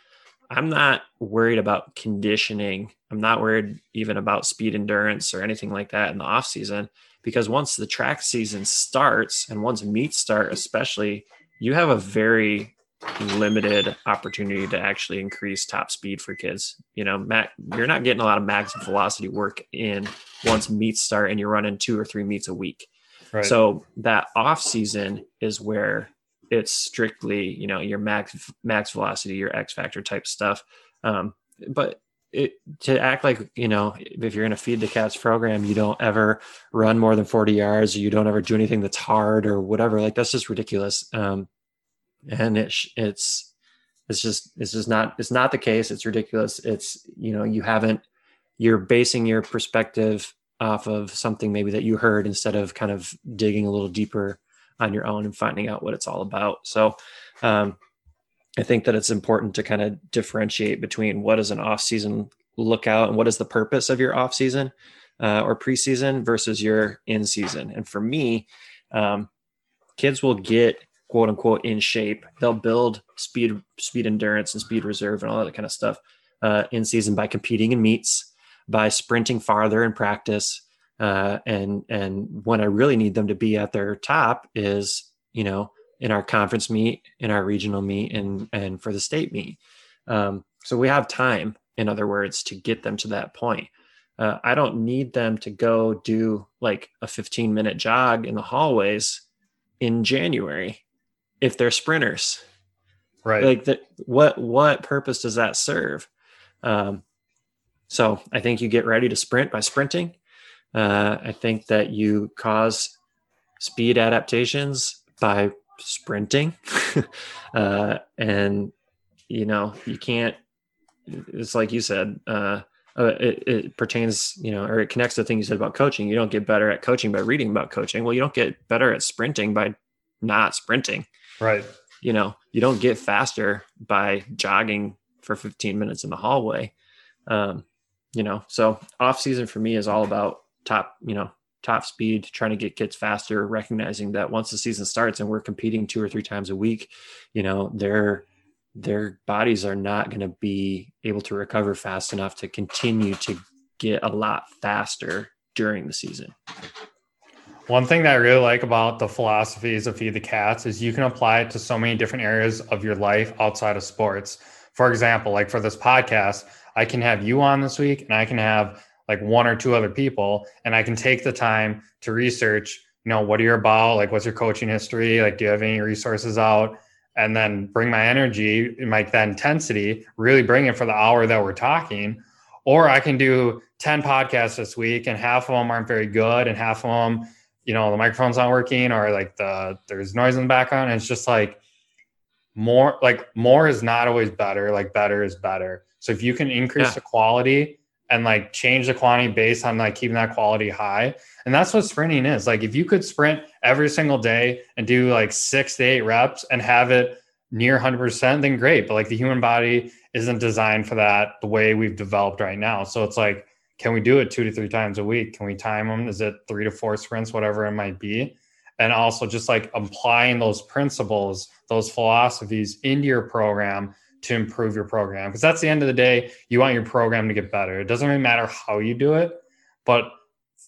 Speaker 3: I'm not worried about conditioning. I'm not worried even about speed endurance or anything like that in the off season because once the track season starts and once meets start, especially, you have a very limited opportunity to actually increase top speed for kids. You know, Mac, you're not getting a lot of max velocity work in once meets start and you're running two or three meets a week. Right. So that off season is where it's strictly you know your max max velocity your x factor type stuff um, but it, to act like you know if you're in a feed the cats program you don't ever run more than 40 yards or you don't ever do anything that's hard or whatever like that's just ridiculous. Um, and it's it's it's just it's just not it's not the case. It's ridiculous. It's you know you haven't you're basing your perspective off of something maybe that you heard instead of kind of digging a little deeper on your own and finding out what it's all about. So, um, I think that it's important to kind of differentiate between what is an off season lookout and what is the purpose of your off season uh, or preseason versus your in season. And for me, um, kids will get quote unquote in shape. They'll build speed, speed endurance, and speed reserve, and all that kind of stuff uh, in season by competing in meets, by sprinting farther in practice, uh, and and when I really need them to be at their top is you know in our conference meet, in our regional meet, and and for the state meet. Um, so we have time, in other words, to get them to that point. Uh, I don't need them to go do like a 15 minute jog in the hallways in January if they're sprinters.
Speaker 2: Right.
Speaker 3: Like that what what purpose does that serve? Um, so I think you get ready to sprint by sprinting uh, I think that you cause speed adaptations by sprinting. (laughs) uh, and, you know, you can't, it's like you said, uh, uh, it, it, pertains, you know, or it connects to the thing you said about coaching. You don't get better at coaching by reading about coaching. Well, you don't get better at sprinting by not sprinting.
Speaker 2: Right.
Speaker 3: you know, you don't get faster by jogging for 15 minutes in the hallway. Um, you know, so off season for me is all about top, you know, top speed, trying to get kids faster, recognizing that once the season starts and we're competing two or three times a week, you know, their their bodies are not going to be able to recover fast enough to continue to get a lot faster during the season.
Speaker 2: One thing that I really like about the philosophies of Feed the Cats is you can apply it to so many different areas of your life outside of sports. For example, like for this podcast, I can have you on this week and I can have like one or two other people and I can take the time to research, you know, what are you about? Like what's your coaching history? Like do you have any resources out? And then bring my energy, and like that intensity, really bring it for the hour that we're talking. Or I can do 10 podcasts this week and half of them aren't very good and half of them you know the microphone's not working or like the there's noise in the background and it's just like more like more is not always better like better is better so if you can increase yeah. the quality and like change the quantity based on like keeping that quality high and that's what sprinting is like if you could sprint every single day and do like six to eight reps and have it near 100% then great but like the human body isn't designed for that the way we've developed right now so it's like can we do it two to three times a week? Can we time them? Is it three to four sprints, whatever it might be? And also just like applying those principles, those philosophies into your program to improve your program. Because that's the end of the day, you want your program to get better. It doesn't really matter how you do it, but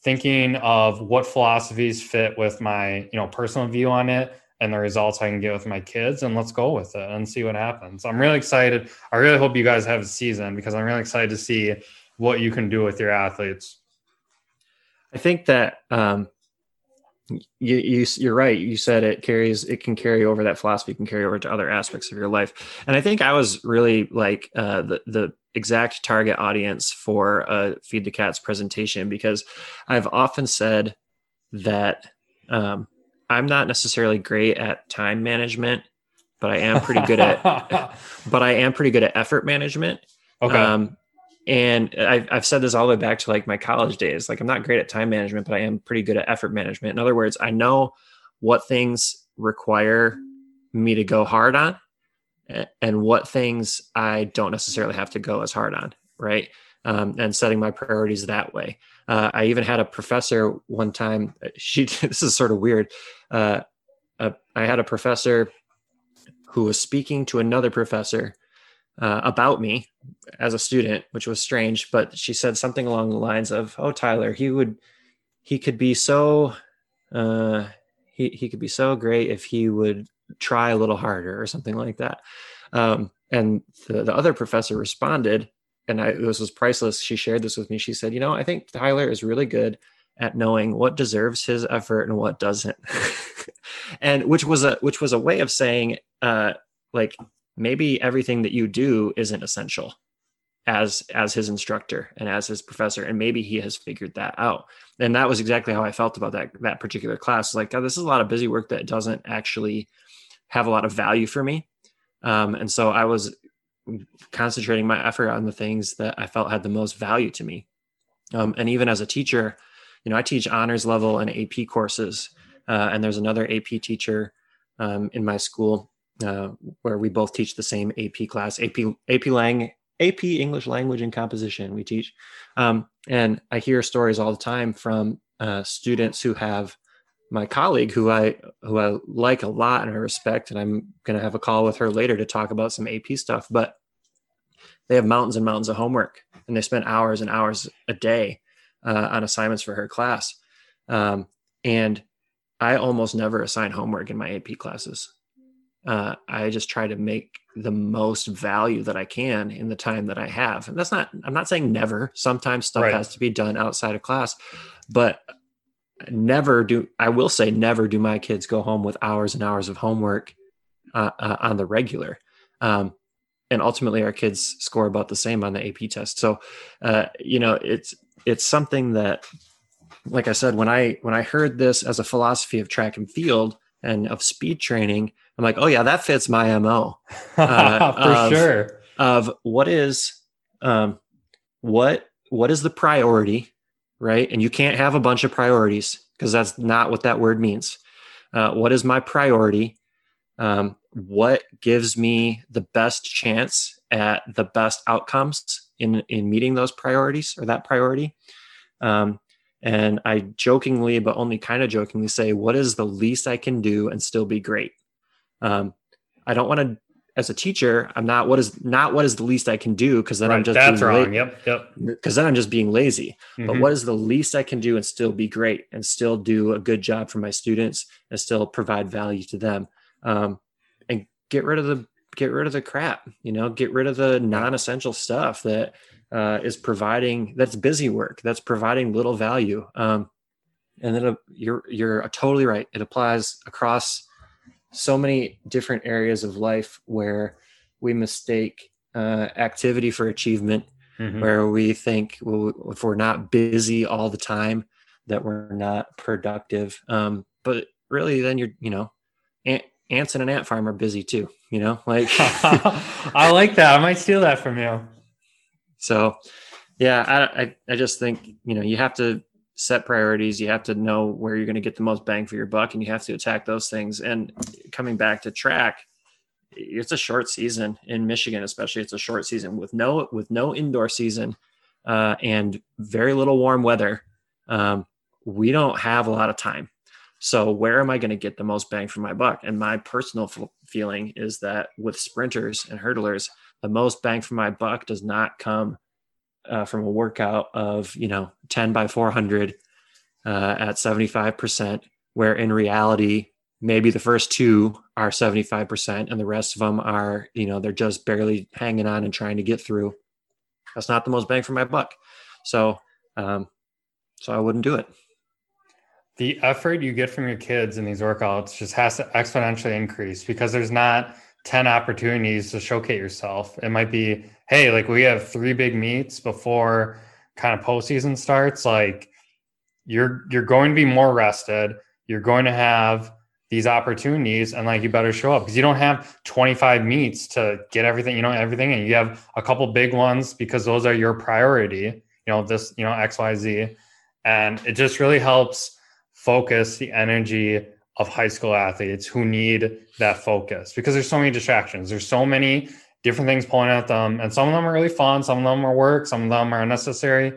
Speaker 2: thinking of what philosophies fit with my, you know, personal view on it and the results I can get with my kids and let's go with it and see what happens. I'm really excited. I really hope you guys have a season because I'm really excited to see what you can do with your athletes.
Speaker 3: I think that um, you, you you're right. You said it carries it can carry over that philosophy can carry over to other aspects of your life. And I think I was really like uh, the the exact target audience for a Feed the Cats presentation because I've often said that um, I'm not necessarily great at time management, but I am pretty good at (laughs) but I am pretty good at effort management. Okay. Um, and I've, I've said this all the way back to like my college days. Like i'm not great at time management but i am pretty good at effort management. In other words i know what things require me to go hard on and what things i don't necessarily have to go as hard on right? Um, and setting my priorities that way. Uh, i even had a professor one time uh, (laughs) she this is sort of weird uh, uh, i had a professor who was speaking to another professor uh, about me as a student, which was strange. But she said something along the lines of, "Oh, Tyler, he would, he could be so, uh, he he could be so great if he would try a little harder or something like that." Um, and the, the other professor responded, and I, this was priceless. She shared this with me. She said, "You know, I think Tyler is really good." at knowing what deserves his effort and what doesn't (laughs) and which was a which was a way of saying uh like maybe everything that you do isn't essential as as his instructor and as his professor and maybe he has figured that out. And that was exactly how i felt about that that particular class. Like oh, this is a lot of busy work that doesn't actually have a lot of value for me. Um, and so i was concentrating my effort on the things that i felt had the most value to me. Um, and even as a teacher you know i teach honors level and ap courses. Uh, and there's another ap teacher um, in my school uh, where we both teach the same AP class, AP AP Lang, AP English Language and Composition. We teach, um, and I hear stories all the time from uh, students who have my colleague, who I who I like a lot and I respect, and I'm going to have a call with her later to talk about some AP stuff. But they have mountains and mountains of homework, and they spend hours and hours a day uh, on assignments for her class. Um, and I almost never assign homework in my AP classes uh, I just try to make the most value that I can in the time that I have. And that's not, I'm not saying never. Sometimes stuff right. has to be done outside of class, but never do, I will say, never do my kids go home with hours and hours of homework uh, uh, on the regular. Um, and ultimately, our kids score about the same on the AP test. So, uh, you know, it's, it's something that, like I said, when I, when I heard this as a philosophy of track and field and of speed training, I'm like, oh yeah, that fits my mo. (laughs)
Speaker 2: Uh, For of, sure.
Speaker 3: Of what is, um, what what is the priority, right? And you can't have a bunch of priorities because that's not what that word means. Uh, what is my priority? Um, what gives me the best chance at the best outcomes in in meeting those priorities or that priority um, and i jokingly but only kind of jokingly say what is the least i can do and still be great um, i don't want to as a teacher i'm not what is not what is the least i can do because then
Speaker 2: Right,
Speaker 3: i'm just
Speaker 2: that's
Speaker 3: being
Speaker 2: wrong.
Speaker 3: la-
Speaker 2: Yep, yep.
Speaker 3: because then I'm just being lazy. But
Speaker 2: Mhm.
Speaker 3: what is the least I can do and still be great and still do a good job for my students and still provide value to them? Um, and get rid of the get rid of the crap. You know, get rid of the non-essential stuff that uh, is providing that's busy work that's providing little value. Um, and then uh, you're you're totally right. It applies across so many different areas of life where we mistake uh, activity for achievement
Speaker 2: Mhm.
Speaker 3: where we think well, if we're not busy all the time that we're not productive um, but really then you're you know ant, ants in an ant farm are busy too you know like (laughs) (laughs)
Speaker 2: I like that. I might steal that from you.
Speaker 3: So yeah I, I i just think you know you have to set priorities. You have to know where you're going to get the most bang for your buck and you have to attack those things. And coming back to track it's a short season in michigan especially. It's a short season with no with no indoor season uh, and very little warm weather. Um, we don't have a lot of time. So where am i going to get the most bang for my buck? And my personal f- feeling is that with sprinters and hurdlers the most bang for my buck does not come uh, from a workout of you know 10 by 400 uh, at 75% where in reality maybe the first two are 75% and the rest of them are you know they're just barely hanging on and trying to get through. That's not the most bang for my buck. So um so i wouldn't do it.
Speaker 2: The effort you get from your kids in these workouts just has to exponentially increase because there's not 10 opportunities to showcase yourself. It might be, hey, like we have three big meets before kind of postseason starts. Like you're you're going to be more rested. You're going to have these opportunities and like you better show up because you don't have 25 meets to get everything, you know, everything. And you have a couple big ones because those are your priority, you know, this, you know, XYZ. And it just really helps focus the energy of high school athletes who need that focus because there's so many distractions. There's so many different things pulling at them, and some of them are really fun, some of them are work, some of them are unnecessary.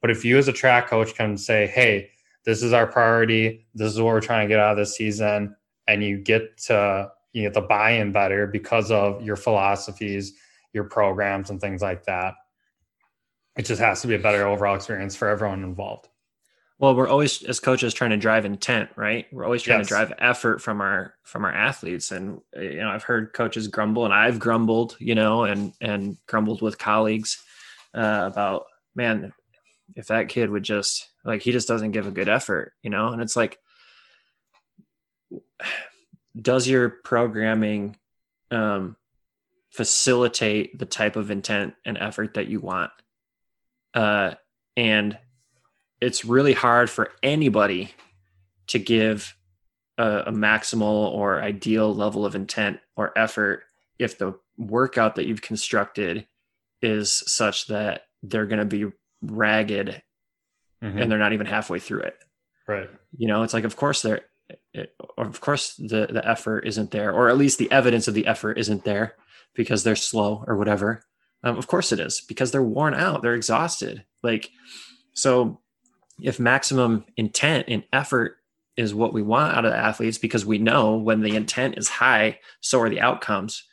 Speaker 2: But if you as a track coach can say, "Hey, this is our priority. This is what we're trying to get out of this season," and you get to you get the buy-in better because of your philosophies, your programs, and things like that. It just has to be a better overall experience for everyone involved.
Speaker 3: Well we're always as coaches trying to drive intent right? We're always trying
Speaker 2: Yes.
Speaker 3: to drive effort from our from our athletes. And uh, you know i've heard coaches grumble and i've grumbled you know and and grumbled with colleagues uh, about man if that kid would just like he just doesn't give a good effort you know? And it's like does your programming um facilitate the type of intent and effort that you want? Uh and it's really hard for anybody to give a, a maximal or ideal level of intent or effort if the workout that you've constructed is such that they're going to be ragged
Speaker 2: Mhm.
Speaker 3: and they're not even halfway through it
Speaker 2: right.
Speaker 3: you know it's like of course they're it, of course the the effort isn't there or at least the evidence of the effort isn't there because they're slow or whatever um, of course it is because they're worn out they're exhausted like so if maximum intent and effort is what we want out of athletes because we know when the intent is high so are the outcomes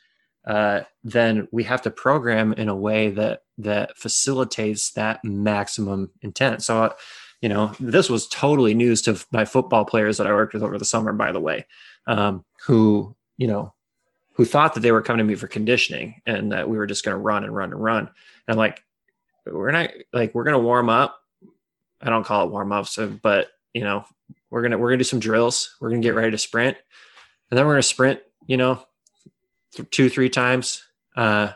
Speaker 3: uh, then we have to program in a way that that facilitates that maximum intent. So uh, you know this was totally news to my football players that i worked with over the summer by the way um, who you know who thought that they were coming to me for conditioning and that we were just going to run and run and run. And i'm like we're not like we're going to warm up i don't call it warm up so but you know we're to we're to do some drills we're to get ready to sprint and then we're to sprint you know th- two three times uh,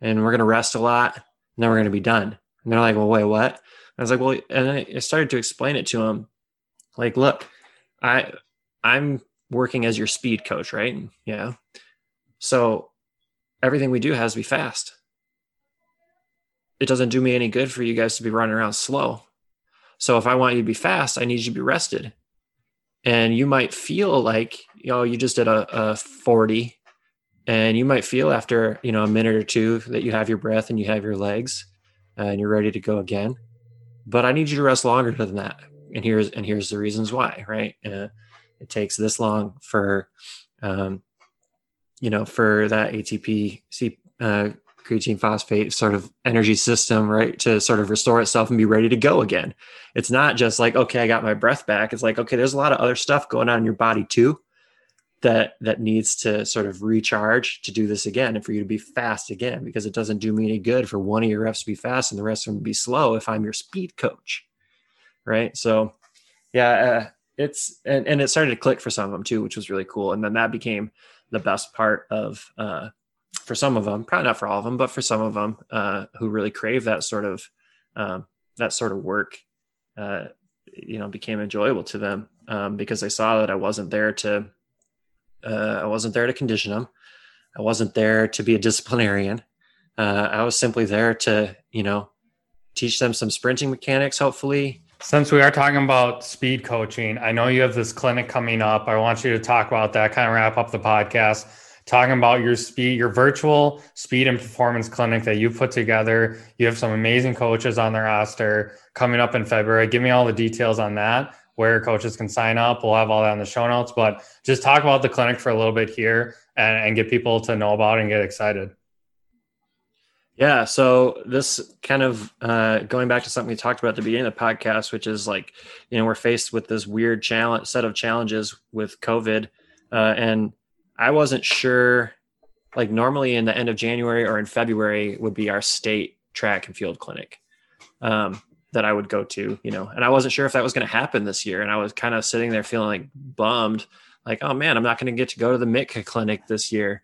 Speaker 3: and we're to rest a lot and then we're to be done and they're like well wait what I was like, well, and I I started to explain it to him. Like, look, I I'm working as your speed coach, right? Yeah. So everything we do has to be fast. It doesn't do me any good for you guys to be running around slow. So if I want you to be fast, I need you to be rested. And you might feel like, you know, you just did a, a 40 and you might feel after you know a minute or two that you have your breath and you have your legs uh, and you're ready to go again. But i need you to rest longer than that. And here's and here's the reasons why right? Uh, it takes this long for um, you know for that atp C, uh, creatine phosphate sort of energy system right to sort of restore itself and be ready to go again. It's not just like okay i got my breath back. It's like okay there's a lot of other stuff going on in your body too that that needs to sort of recharge to do this again and for you to be fast again because it doesn't do me any good for one of your reps to be fast and the rest of them to be slow if I'm your speed coach right? So yeah uh, it's and, and it started to click for some of them too which was really cool. And then that became the best part of uh, for some of them probably not for all of them but for some of them uh, who really crave that sort of um, that sort of work uh, you know became enjoyable to them um, because they saw that I wasn't there to uh, I wasn't there to condition them. I wasn't there to be a disciplinarian. Uh, I was simply there to, you know, teach them some sprinting mechanics, hopefully.
Speaker 2: Since we are talking about speed coaching, I know you have this clinic coming up. I want you to talk about that, kind of wrap up the podcast, talking about your speed, your virtual speed and performance clinic that you put together. You have some amazing coaches on the roster coming up in February. Give me all the details on that where coaches can sign up. We'll have all that in the show notes, but just talk about the clinic for a little bit here and, and get people to know about it and get excited.
Speaker 3: Yeah. So this kind of uh, going back to something we talked about at the beginning of the podcast, which is like, you know, we're faced with this weird challenge set of challenges with COVID. Uh, and I wasn't sure, like normally in the end of January or in February would be our state track and field clinic. Um, that I would go to, you know, and I wasn't sure if that was going to happen this year. And I was kind of sitting there feeling like bummed, like, oh man, I'm not going to get to go to the MITCA clinic this year.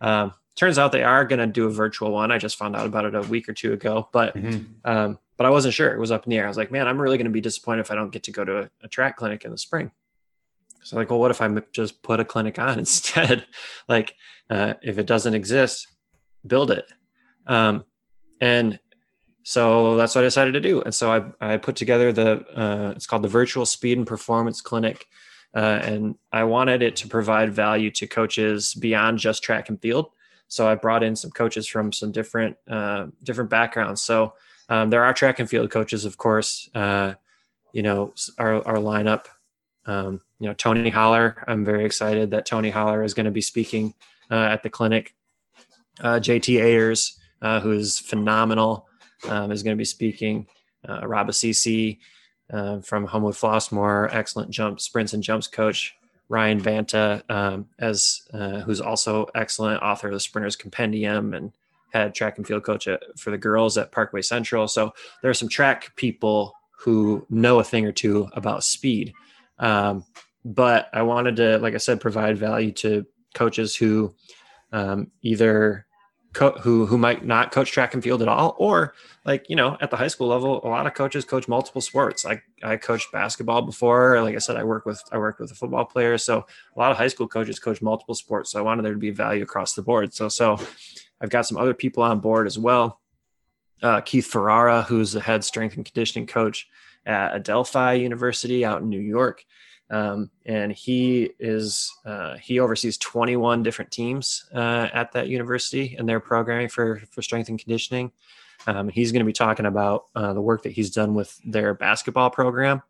Speaker 3: Um, turns out they are going to do a virtual one. I just found out about it a week or two ago, but, mm-hmm. um, but I wasn't sure. It was up in the air. I was like, man, I'm really going to be disappointed if I don't get to go to a, a track clinic in the spring. So like, well, what if I just put a clinic on (laughs) instead? like, uh, if it doesn't exist, build it. Um, and so that's what I decided to do. And so I, I put together the, uh, it's called the Virtual Speed and Performance Clinic. Uh, and I wanted it to provide value to coaches beyond just track and field. So I brought in some coaches from some different, uh, different backgrounds. So um, there are track and field coaches, of course. Uh, you know, our, our lineup, um, you know, Tony Holler. I'm very excited that Tony Holler is going to be speaking uh, at the clinic. Uh, JT Ayers, who is phenomenal um, is going to be speaking. Uh, Rob Assise uh, from Homewood Flossmoor, excellent jump sprints and jumps coach. Ryan Banta, um, as uh, who's also excellent author of the Sprinters Compendium and head track and field coach at, for the girls at Parkway Central. So there are some track people who know a thing or two about speed. Um, but I wanted to, like I said, provide value to coaches who um, either co- who who might not coach track and field at all, or like you know at the high school level, a lot of coaches coach multiple sports. I I coached basketball before. Like I said, I work with I worked with a football player, so a lot of high school coaches coach multiple sports. So I wanted there to be value across the board. So so I've got some other people on board as well. Uh, Keith Ferrara, who's the head strength and conditioning coach at Adelphi University out in New York. Um, and he is uh, he oversees 21 different teams uh, at that university and their programming for for strength and conditioning. Um, he's going to be talking about uh, the work that he's done with their basketball program.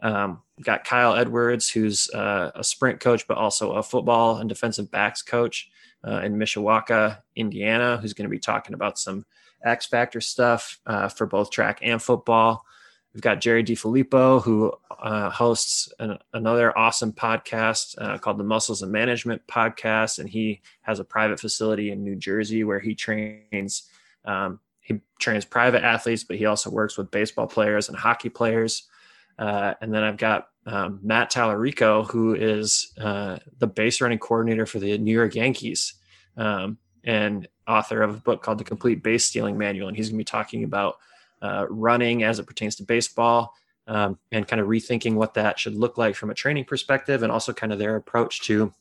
Speaker 3: Um, got Kyle Edwards, who's uh, a sprint coach, but also a football and defensive backs coach uh, in Mishawaka, Indiana, who's going to be talking about some X Factor stuff uh, for both track and football. We've got Jerry DiFilippo, who uh, hosts an, another awesome podcast uh, called the Muscles and Management Podcast, and he has a private facility in New Jersey where he trains. Um, he trains private athletes, but he also works with baseball players and hockey players. Uh, and then I've got um, Matt Tallarico, who is uh, the base running coordinator for the New York Yankees um, and author of a book called The Complete Base Stealing Manual. And he's going to be talking about uh, running as it pertains to baseball um, and kind of rethinking what that should look like from a training perspective and also kind of their approach to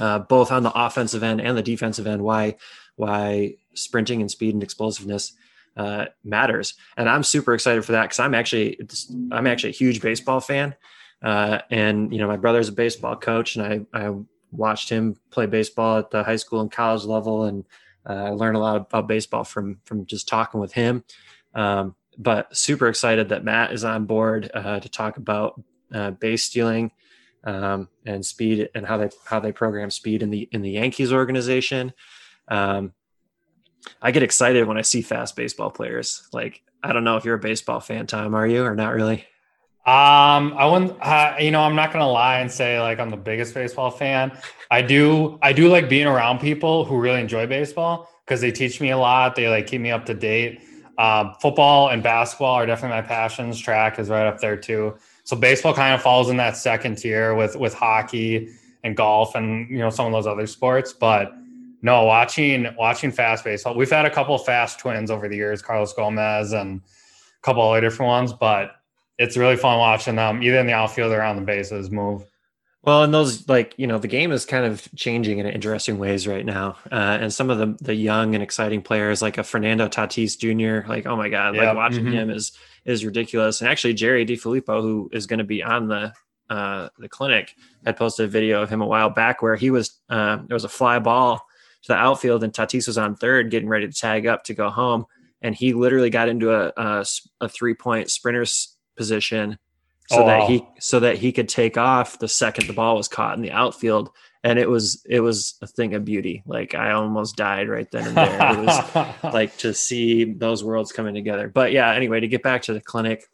Speaker 3: uh, both on the offensive end and the defensive end why why sprinting and speed and explosiveness uh, matters and i'm super excited for that because i'm actually i'm actually a huge baseball fan uh, and you know my brother's a baseball coach and i i watched him play baseball at the high school and college level, and uh, I learned a lot about baseball from from just talking with him. Um, but super excited that Matt is on board uh, to talk about uh, base stealing um, and speed and how they how they program speed in the in the Yankees organization. Um, I get excited when I see fast baseball players. Like I don't know if you're a baseball fan, Tom. Are you or not really?
Speaker 2: Um, I wouldn't. Uh, you know, I'm not gonna lie and say like I'm the biggest baseball fan. I do. I do like being around people who really enjoy baseball because they teach me a lot. They like keep me up to date. Um, football and basketball are definitely my passions. Track is right up there too. So baseball kind of falls in that second tier with with hockey and golf and you know some of those other sports. But no, watching watching fast baseball. We've had a couple fast twins over the years, Carlos Gomez and a couple other different ones, but it's really fun watching them either in the outfield or on the bases move.
Speaker 3: Well, and those like you know the game is kind of changing in interesting ways right now, uh, and some of the the young and exciting players like a Fernando Tatis Jr. Like oh my god, yep. like watching mm-hmm. him is is ridiculous. And actually, Jerry DiFilippo, who is going to be on the uh, the clinic, had posted a video of him a while back where he was uh, there was a fly ball to the outfield and Tatis was on third, getting ready to tag up to go home, and he literally got into a a, a three point sprinter's position so oh, that wow. he so that he could take off the second the ball was caught in the outfield. And it was it was a thing of beauty. Like i almost died right then and there. It was (laughs) like to see those worlds coming together. But yeah anyway to get back to the clinic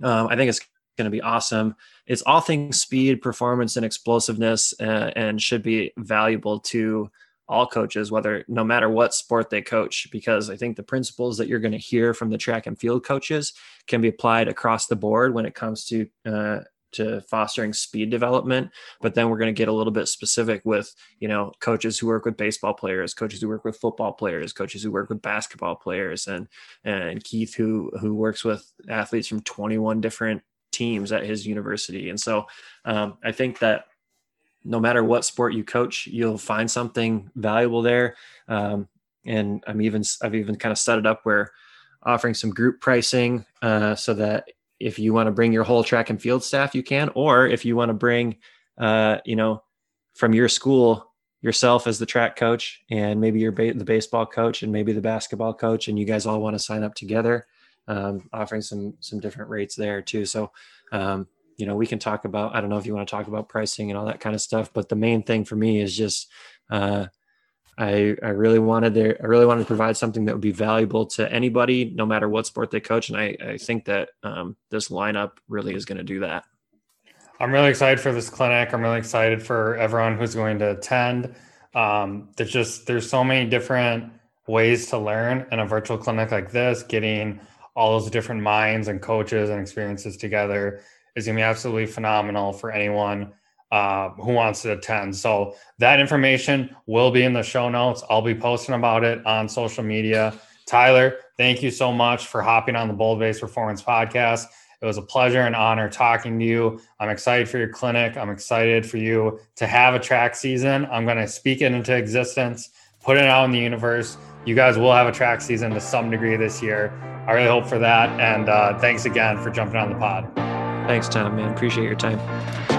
Speaker 3: um, i think it's going to be awesome. It's all things speed performance and explosiveness uh, and should be valuable to all coaches, whether no matter what sport they coach, because I think the principles that you're going to hear from the track and field coaches can be applied across the board when it comes to uh, to fostering speed development. But then we're going to get a little bit specific with you know coaches who work with baseball players, coaches who work with football players, coaches who work with basketball players, and and Keith who who works with athletes from 21 different teams at his university. And so um, I think that no matter what sport you coach, you'll find something valuable there. Um, and I'm even I've even kind of set it up where offering some group pricing uh, so that if you want to bring your whole track and field staff, you can, or if you want to bring, uh, you know, from your school yourself as the track coach and maybe you're ba- the baseball coach and maybe the basketball coach, and you guys all want to sign up together, um, offering some some different rates there too. So um, you know, we can talk about, I don't know if you want to talk about pricing and all that kind of stuff, but the main thing for me is just, uh, I, I really wanted there, I really wanted to provide something that would be valuable to anybody, no matter what sport they coach. And I, I think that um, this lineup really is going to do that.
Speaker 2: I'm really excited for this clinic. I'm really excited for everyone who's going to attend. Um, there's just, there's so many different ways to learn in a virtual clinic like this, getting all those different minds and coaches and experiences together is going to be absolutely phenomenal for anyone uh, who wants to attend. So that information will be in the show notes. I'll be posting about it on social media. Tyler, thank you so much for hopping on the Bold Base Performance podcast. It was a pleasure and honor talking to you. I'm excited for your clinic. I'm excited for you to have a track season. I'm going to speak it into existence, put it out in the universe. You guys will have a track season to some degree this year. I really hope for that. And uh, thanks again for jumping on the pod.
Speaker 3: Thanks, Tom, man. Appreciate your time.